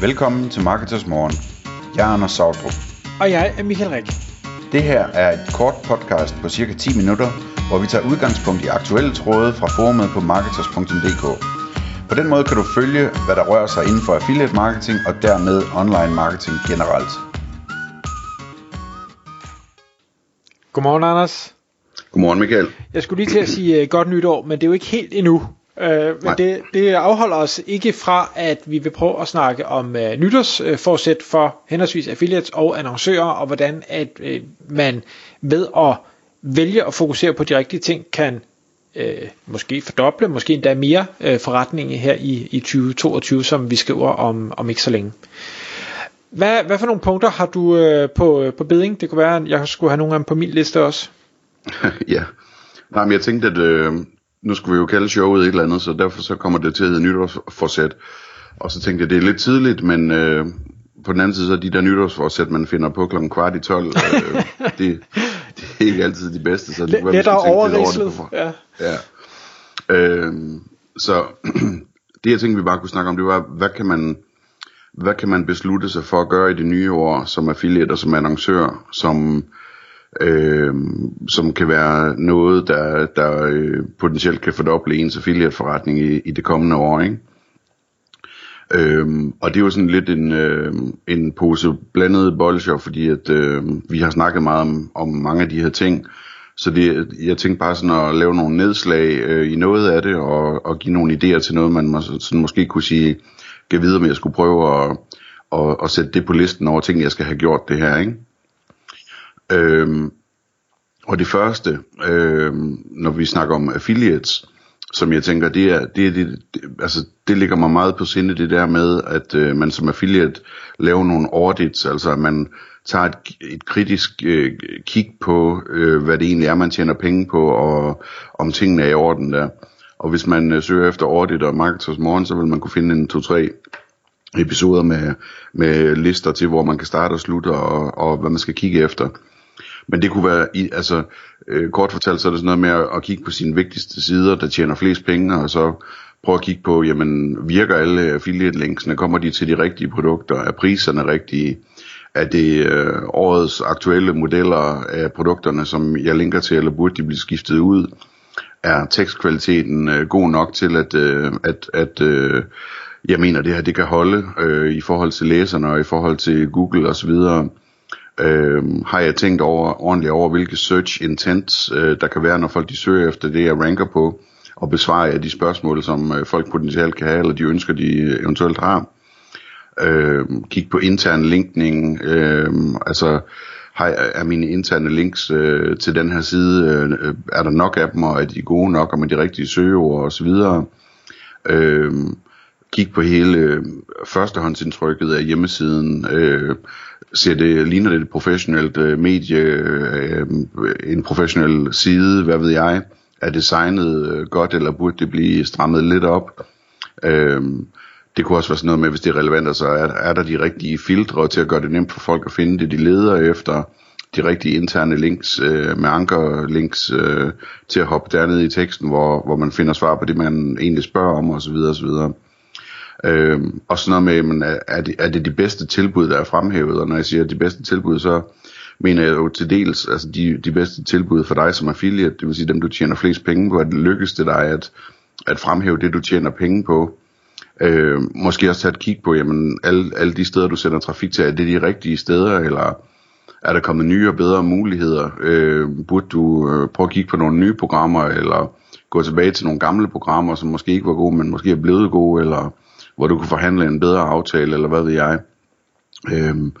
Velkommen til Marketers Morgen. Jeg er Anders Sautrup. Og jeg er Michael Rik. Det her er et kort podcast på cirka 10 minutter, hvor vi tager udgangspunkt i aktuelle tråde fra forumet på marketers.dk. På den måde kan du følge, hvad der rører sig inden for affiliate marketing og dermed online marketing generelt. Godmorgen, Anders. Godmorgen Michael. Jeg skulle lige til at sige uh, godt nytår, men det er jo ikke helt endnu. Uh, men det, det afholder os ikke fra, at vi vil prøve at snakke om uh, nytårsforsæt for henholdsvis affiliates og annoncører, og hvordan at uh, man ved at vælge at fokusere på de rigtige ting, kan uh, måske fordoble, måske endda mere uh, forretningen her i, i 2022, som vi skriver om, om ikke så længe. Hvad, hvad for nogle punkter har du uh, på, på beding? Det kunne være, at jeg skulle have nogle af dem på min liste også. ja. Nej, men jeg tænkte, at øh, nu skulle vi jo kalde showet et eller andet, så derfor så kommer det til at hedde nytårsforsæt. Og så tænkte jeg, det er lidt tidligt, men øh, på den anden side, så de der nytårsforsæt, man finder på klokken kvart i 12, øh, det, det er ikke altid de bedste. Så det Lidt lettere overrislet. Ja. ja. Øh, så det jeg tænkte, vi bare kunne snakke om, det var, hvad kan man hvad kan man beslutte sig for at gøre i det nye år som affiliate og som annoncør, som øh, Øh, som kan være noget, der, der øh, potentielt kan fordoble ens affiliate-forretning i, i det kommende år, ikke? Øhm, og det er jo sådan lidt en, øh, en pose blandet bolsjer, fordi at øh, vi har snakket meget om, om mange af de her ting. Så det, jeg tænkte bare sådan at lave nogle nedslag øh, i noget af det, og, og give nogle idéer til noget, man må, sådan måske kunne sige, kan videre med, at jeg skulle prøve at, at, at sætte det på listen over ting, jeg skal have gjort det her, ikke? Øhm, og det første, øhm, når vi snakker om affiliates, som jeg tænker, det er, det, er det, det, altså, det ligger mig meget på sinde, det der med, at øh, man som affiliate laver nogle audits, altså at man tager et, et kritisk øh, kig på, øh, hvad det egentlig er, man tjener penge på, og om tingene er i orden der. Og hvis man øh, søger efter audit og marketers morgen, så vil man kunne finde en to-tre episoder med, med lister til, hvor man kan starte og slutte, og, og hvad man skal kigge efter. Men det kunne være, i, altså øh, kort fortalt, så er det sådan noget med at, at kigge på sine vigtigste sider, der tjener flest penge, og så prøve at kigge på, jamen virker alle affiliate linksene, kommer de til de rigtige produkter, er priserne rigtige, er det øh, årets aktuelle modeller af produkterne, som jeg linker til, eller burde de blive skiftet ud, er tekstkvaliteten øh, god nok til, at, øh, at, at øh, jeg mener, det her det kan holde øh, i forhold til læserne og i forhold til Google osv., øh, har jeg tænkt over ordentligt over, hvilke search intents øh, der kan være, når folk de søger efter det, jeg ranker på, og besvarer jeg de spørgsmål, som øh, folk potentielt kan have, eller de ønsker, de øh, eventuelt har. Øh, kig på intern linkning, øh, altså har, er mine interne links øh, til den her side, øh, er der nok af dem, og er de gode nok, og med de rigtige søgeord osv., øh, kig på hele øh, førstehåndsindtrykket af hjemmesiden. Øh, ser det, ligner det et professionelt øh, medie, øh, en professionel side, hvad ved jeg? Er designet øh, godt, eller burde det blive strammet lidt op? Øh, det kunne også være sådan noget med, hvis det er relevant, så er, er der de rigtige filtre til at gøre det nemt for folk at finde det, de leder efter de rigtige interne links øh, med ankerlinks øh, til at hoppe dernede i teksten, hvor, hvor man finder svar på det, man egentlig spørger om osv. osv. Øh, og sådan noget med, men er, er, det, er det de bedste tilbud, der er fremhævet? Og når jeg siger de bedste tilbud, så mener jeg jo til dels altså de, de bedste tilbud for dig som affiliate, det vil sige dem, du tjener flest penge på, at det lykkes det dig at, at fremhæve det, du tjener penge på. Øh, måske også tage et kig på, jamen alle, alle de steder, du sender trafik til, er det de rigtige steder, eller er der kommet nye og bedre muligheder? Øh, burde du øh, prøve at kigge på nogle nye programmer, eller gå tilbage til nogle gamle programmer, som måske ikke var gode, men måske er blevet gode, eller hvor du kunne forhandle en bedre aftale, eller hvad ved jeg. Øhm,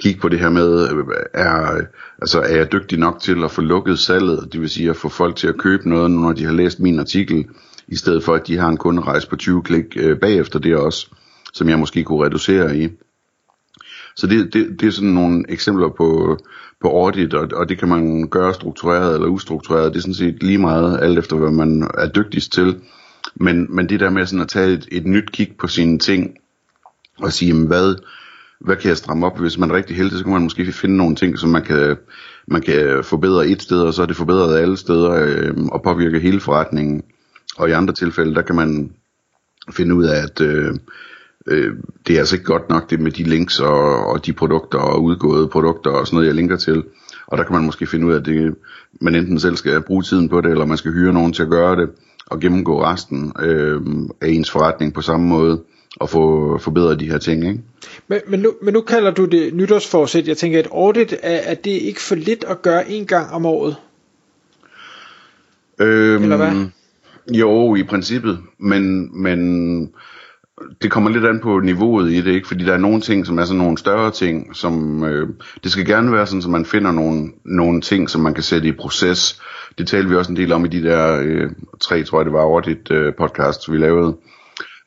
kig på det her med, øh, er, altså, er jeg dygtig nok til at få lukket salget, det vil sige at få folk til at købe noget, når de har læst min artikel, i stedet for at de har en kunderejse på 20 klik øh, bagefter det også, som jeg måske kunne reducere i. Så det, det, det er sådan nogle eksempler på, på audit, og, og det kan man gøre struktureret eller ustruktureret. Det er sådan set lige meget, alt efter hvad man er dygtigst til. Men, men det der med sådan at tage et, et nyt kig på sine ting, og sige, jamen, hvad, hvad kan jeg stramme op? Hvis man er rigtig heldig, så kan man måske finde nogle ting, som man kan, man kan forbedre et sted, og så er det forbedret alle steder, øh, og påvirke hele forretningen. Og i andre tilfælde, der kan man finde ud af, at øh, øh, det er altså ikke godt nok det med de links og, og de produkter og udgåede produkter og sådan noget, jeg linker til. Og der kan man måske finde ud af, at det, man enten selv skal bruge tiden på det, eller man skal hyre nogen til at gøre det, og gennemgå resten øh, af ens forretning på samme måde, og få forbedret de her ting. Ikke? Men, men, nu, men nu kalder du det nytårsforsæt. Jeg tænker, at et audit, er, er det ikke for lidt at gøre en gang om året? Øhm, Eller hvad? Jo, i princippet, men, men det kommer lidt an på niveauet i det, ikke? Fordi der er nogle ting, som er sådan nogle større ting, som øh, det skal gerne være sådan, at man finder nogle, nogle ting, som man kan sætte i proces. Det talte vi også en del om i de der øh, tre, tror jeg det var, over dit øh, podcast, vi lavede.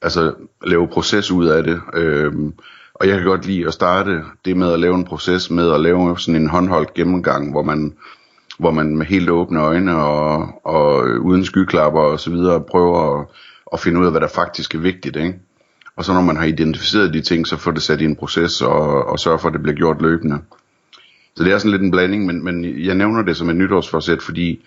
Altså lave proces ud af det. Øh, og jeg kan godt lide at starte det med at lave en proces med at lave sådan en håndholdt gennemgang, hvor man hvor man med helt åbne øjne og, og uden skyklapper og så videre prøver at, at finde ud af, hvad der faktisk er vigtigt. Ikke? Og så når man har identificeret de ting, så får det sat i en proces og, og sørge for, at det bliver gjort løbende. Så det er sådan lidt en blanding, men, men jeg nævner det som et nytårsforsæt, fordi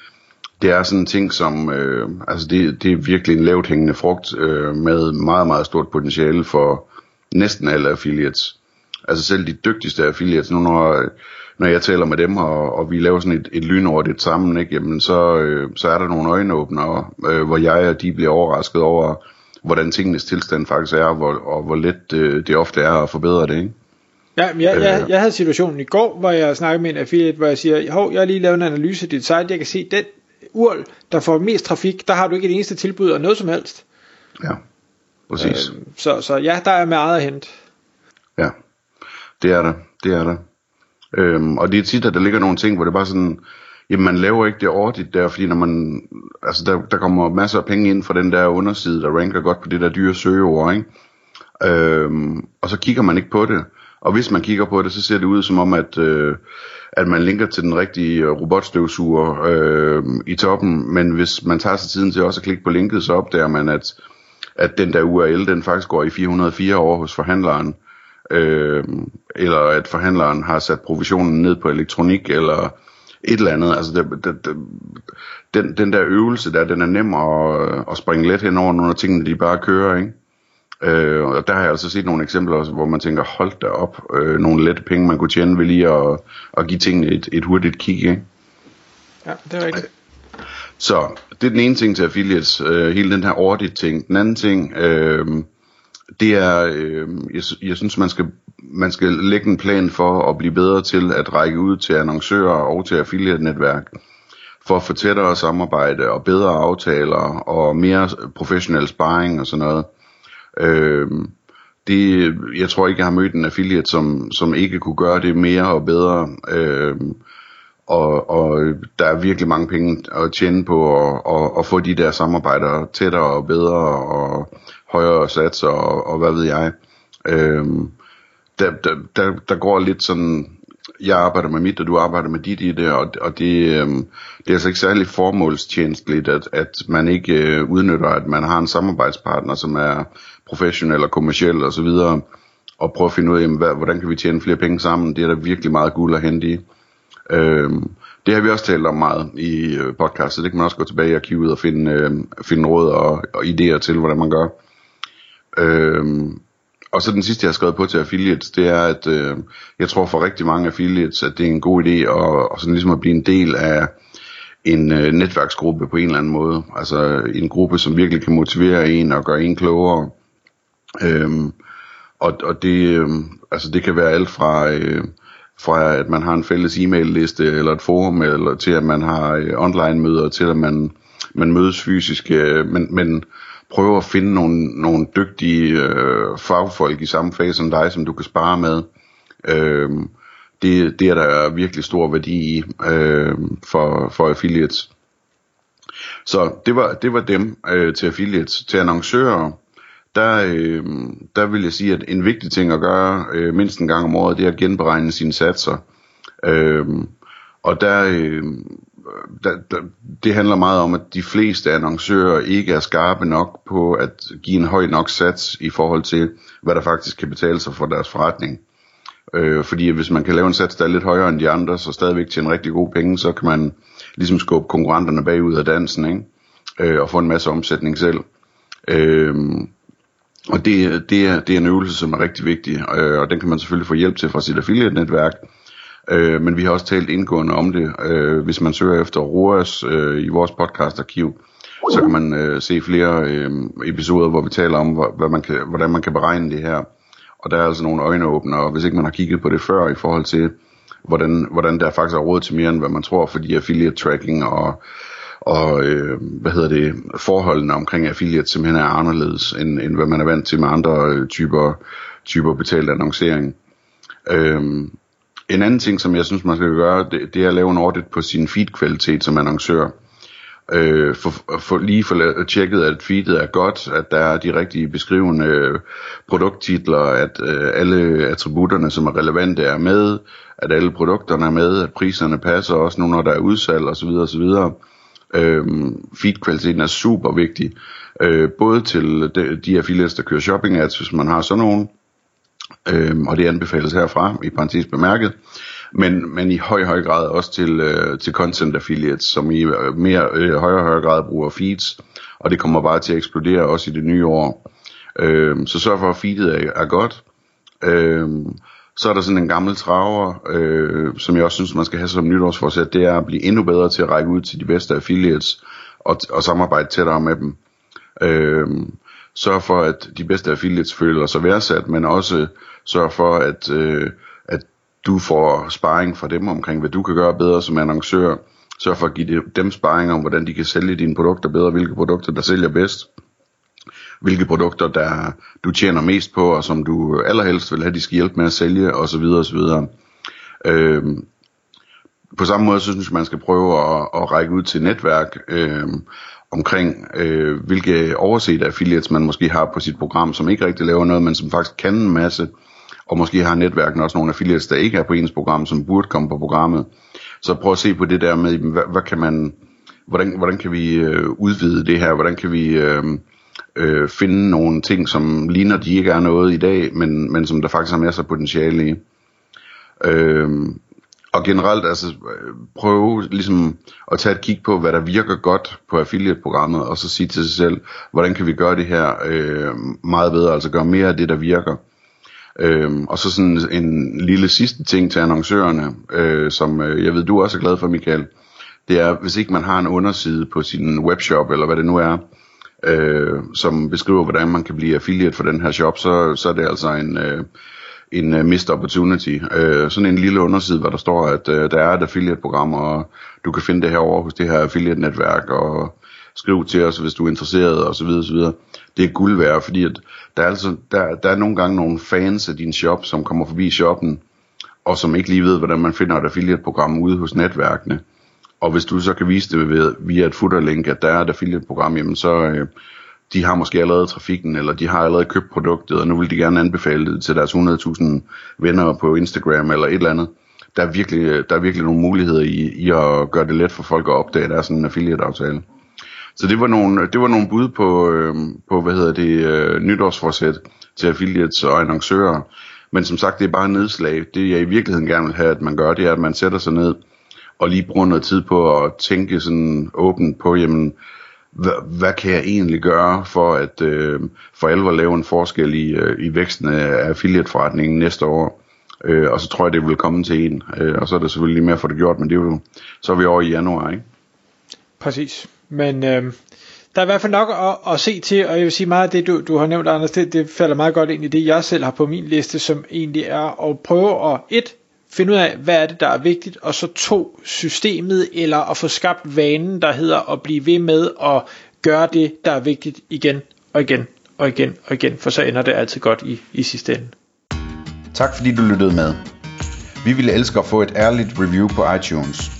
det er sådan en ting, som, øh, altså det, det er virkelig en lavt hængende frugt øh, med meget, meget stort potentiale for næsten alle affiliates. Altså selv de dygtigste affiliates, nu når, når jeg taler med dem, og, og vi laver sådan et, et det sammen, ikke, jamen så, øh, så er der nogle øjenåbnere, øh, hvor jeg og de bliver overrasket over, hvordan tingenes tilstand faktisk er, og hvor, og hvor let øh, det ofte er at forbedre det, ikke? Ja, men jeg, jeg, jeg havde situationen i går, hvor jeg snakkede med en affiliate, hvor jeg siger, hov, jeg har lige lavet en analyse af dit site, jeg kan se, den URL, der får mest trafik, der har du ikke et eneste tilbud af noget som helst. Ja, præcis. Øh, så, så ja, der er meget at hente. Ja, det er der, det er der. Øhm, og det er tit, at der ligger nogle ting, hvor det bare sådan, jamen man laver ikke det ordentligt der, fordi når man, altså der, der kommer masser af penge ind fra den der underside, der ranker godt på det der dyre søgeord, ikke? Øhm, og så kigger man ikke på det. Og hvis man kigger på det, så ser det ud som om, at, øh, at man linker til den rigtige øh, robotstøvsuger øh, i toppen, men hvis man tager sig tiden til også at klikke på linket, så opdager man, at, at den der URL, den faktisk går i 404 over hos forhandleren, øh, eller at forhandleren har sat provisionen ned på elektronik, eller et eller andet. Altså det, det, det, den, den der øvelse der, den er nem at, at springe let hen over nogle af tingene, de bare kører, ikke? Øh, og der har jeg altså set nogle eksempler også, hvor man tænker, hold da op, øh, nogle lette penge, man kunne tjene ved lige at, at give tingene et, et hurtigt kig, ikke? Ja, det er rigtigt. Så det er den ene ting til affiliates, øh, hele den her audit ting. Den anden ting, øh, det er, øh, jeg, jeg synes man skal, man skal lægge en plan for at blive bedre til at række ud til annoncører og til affiliate-netværk, for at få tættere samarbejde og bedre aftaler og mere professionel sparring og sådan noget. Øh, det, jeg tror ikke, jeg har mødt en affiliate, som, som ikke kunne gøre det mere og bedre. Øh, og, og der er virkelig mange penge at tjene på at, at, at få de der samarbejder tættere og bedre og højere satser og, og hvad ved jeg. Øhm, der, der, der, der går lidt sådan, jeg arbejder med mit, og du arbejder med dit i det, og, og det, øhm, det er altså ikke særlig formålstjenestligt, at, at man ikke øh, udnytter, at man har en samarbejdspartner, som er professionel og kommersiel og så videre, og prøve at finde ud af, hvad, hvordan kan vi tjene flere penge sammen. Det er der virkelig meget guld at hente i. Øhm, det har vi også talt om meget i øh, podcastet. Det kan man også gå tilbage i arkivet og finde, øh, finde råd og, og idéer til, hvordan man gør. Øhm, og så den sidste, jeg har skrevet på til affiliates, det er, at øh, jeg tror for rigtig mange affiliates, at det er en god idé at, at, sådan ligesom at blive en del af en øh, netværksgruppe på en eller anden måde. Altså en gruppe, som virkelig kan motivere en og gøre en klogere. Øhm, og, og det, øh, altså det kan være alt fra, øh, fra at man har en fælles e-mail liste eller et forum, eller til at man har øh, online møder, til at man, man mødes fysisk. Øh, men, men prøve at finde nogle, nogle dygtige øh, fagfolk i samme fase som dig, som du kan spare med. Øh, det, det er der virkelig stor værdi i øh, for, for affiliates. Så det var, det var dem øh, til affiliates. Til annoncører, der, øh, der vil jeg sige, at en vigtig ting at gøre øh, mindst en gang om året, det er at genberegne sine satser. Øh, og der, øh, Øh, der, der, det handler meget om, at de fleste annoncører ikke er skarpe nok på at give en høj nok sats i forhold til, hvad der faktisk kan betale sig for deres forretning. Øh, fordi hvis man kan lave en sats, der er lidt højere end de andre, så stadigvæk tjene rigtig gode penge, så kan man ligesom skubbe konkurrenterne bagud af dansen, ikke? Øh, og få en masse omsætning selv. Øh, Og det, det, er, det er en øvelse, som er rigtig vigtig, øh, og den kan man selvfølgelig få hjælp til fra sit affiliate-netværk. Øh, men vi har også talt indgående om det. Øh, hvis man søger efter ROAS øh, i vores podcastarkiv, så kan man øh, se flere øh, episoder, hvor vi taler om, hvad man kan, hvordan man kan beregne det her. Og der er altså nogle øjenåbnere, hvis ikke man har kigget på det før i forhold til, hvordan, hvordan der faktisk er råd til mere, end hvad man tror, fordi affiliate tracking og, og øh, hvad hedder det, forholdene omkring affiliate simpelthen er anderledes, end, end hvad man er vant til med andre øh, typer, typer betalt annoncering. Øh, en anden ting, som jeg synes, man skal gøre, det, det er at lave en audit på sin feed-kvalitet som annoncør. Øh, for, for lige for tjekket, at feedet er godt, at der er de rigtige beskrivende øh, produkttitler, at øh, alle attributterne, som er relevante, er med, at alle produkterne er med, at priserne passer også nu, når der er udsalg osv. osv. Øh, feed-kvaliteten er super vigtig, øh, både til de, de affiliates, der kører shopping ads, hvis man har sådan nogen, øh, og det anbefales herfra, i parentes bemærket, men, men i høj, høj grad også til, øh, til content affiliates, som i øh, mere øh, højere, højere grad bruger feeds, og det kommer bare til at eksplodere også i det nye år. Øhm, så sørg for, at feedet er, er godt. Øhm, så er der sådan en gammel traver, øh, som jeg også synes, man skal have som nytårsforsæt, det er at blive endnu bedre til at række ud til de bedste affiliates og, og samarbejde tættere med dem. Øh, sørg for, at de bedste affiliates føler sig værdsat, men også sørge for, at, øh, at du får sparring fra dem omkring, hvad du kan gøre bedre som annoncør. Sørg for at give dem sparring om, hvordan de kan sælge dine produkter bedre, hvilke produkter, der sælger bedst hvilke produkter der du tjener mest på, og som du allerhelst vil have, de skal hjælpe med at sælge, osv. osv. Øh, på samme måde så synes jeg, man skal prøve at, at række ud til netværk øh, omkring, øh, hvilke overset affiliates man måske har på sit program, som ikke rigtig laver noget, men som faktisk kan en masse, og måske har netværkene også nogle affiliates, der ikke er på ens program, som burde komme på programmet. Så prøv at se på det der med, hvad, hvad kan man, hvordan, hvordan kan vi øh, udvide det her, hvordan kan vi øh, øh, finde nogle ting, som ligner, de ikke er noget i dag, men, men som der faktisk har masser af potentiale i. Øh, og generelt altså prøve ligesom at tage et kig på, hvad der virker godt på affiliate-programmet, og så sige til sig selv, hvordan kan vi gøre det her øh, meget bedre, altså gøre mere af det, der virker. Øhm, og så sådan en lille sidste ting til annoncørerne, øh, som øh, jeg ved, du også er glad for, Michael. Det er, hvis ikke man har en underside på sin webshop, eller hvad det nu er, øh, som beskriver, hvordan man kan blive affiliate for den her shop, så, så er det altså en, øh, en uh, missed opportunity. Øh, sådan en lille underside, hvor der står, at øh, der er et affiliate-program, og du kan finde det her over hos det her affiliate-netværk, og skriv til os, hvis du er interesseret, og så videre, så videre. Det er guld værd, fordi at der, er altså, der, der er nogle gange nogle fans af din shop, som kommer forbi shoppen, og som ikke lige ved, hvordan man finder et affiliate-program ude hos netværkene. Og hvis du så kan vise det ved, via et footerlink, at der er et affiliate-program, jamen så øh, de har måske allerede trafikken, eller de har allerede købt produktet, og nu vil de gerne anbefale det til deres 100.000 venner på Instagram eller et eller andet. Der er virkelig, øh, der er virkelig nogle muligheder i, i at gøre det let for folk at opdage, at der er sådan en affiliate-aftale. Så det var nogle, øh, det var nogle bud på, øh, på hvad hedder det, øh, nytårsforsæt til affiliates og annoncører. Men som sagt, det er bare nedslag. Det jeg i virkeligheden gerne vil have, at man gør, det er, at man sætter sig ned og lige bruger noget tid på at tænke sådan åbent på, jamen, hvad, hvad kan jeg egentlig gøre for at øh, for alvor lave en forskel i, øh, i væksten af affiliate-forretningen næste år. Øh, og så tror jeg, det vil komme til en. Øh, og så er det selvfølgelig lige mere at få det gjort, men det er jo, så er vi over i januar, ikke? Præcis. Men øh, der er i hvert fald nok at, at se til, og jeg vil sige meget af det, du, du har nævnt, Anders, det, det falder meget godt ind i det, jeg selv har på min liste, som egentlig er at prøve at, et, finde ud af, hvad er det, der er vigtigt, og så to, systemet, eller at få skabt vanen, der hedder at blive ved med at gøre det, der er vigtigt igen og igen og igen og igen, for så ender det altid godt i, i sidste ende. Tak fordi du lyttede med. Vi ville elske at få et ærligt review på iTunes.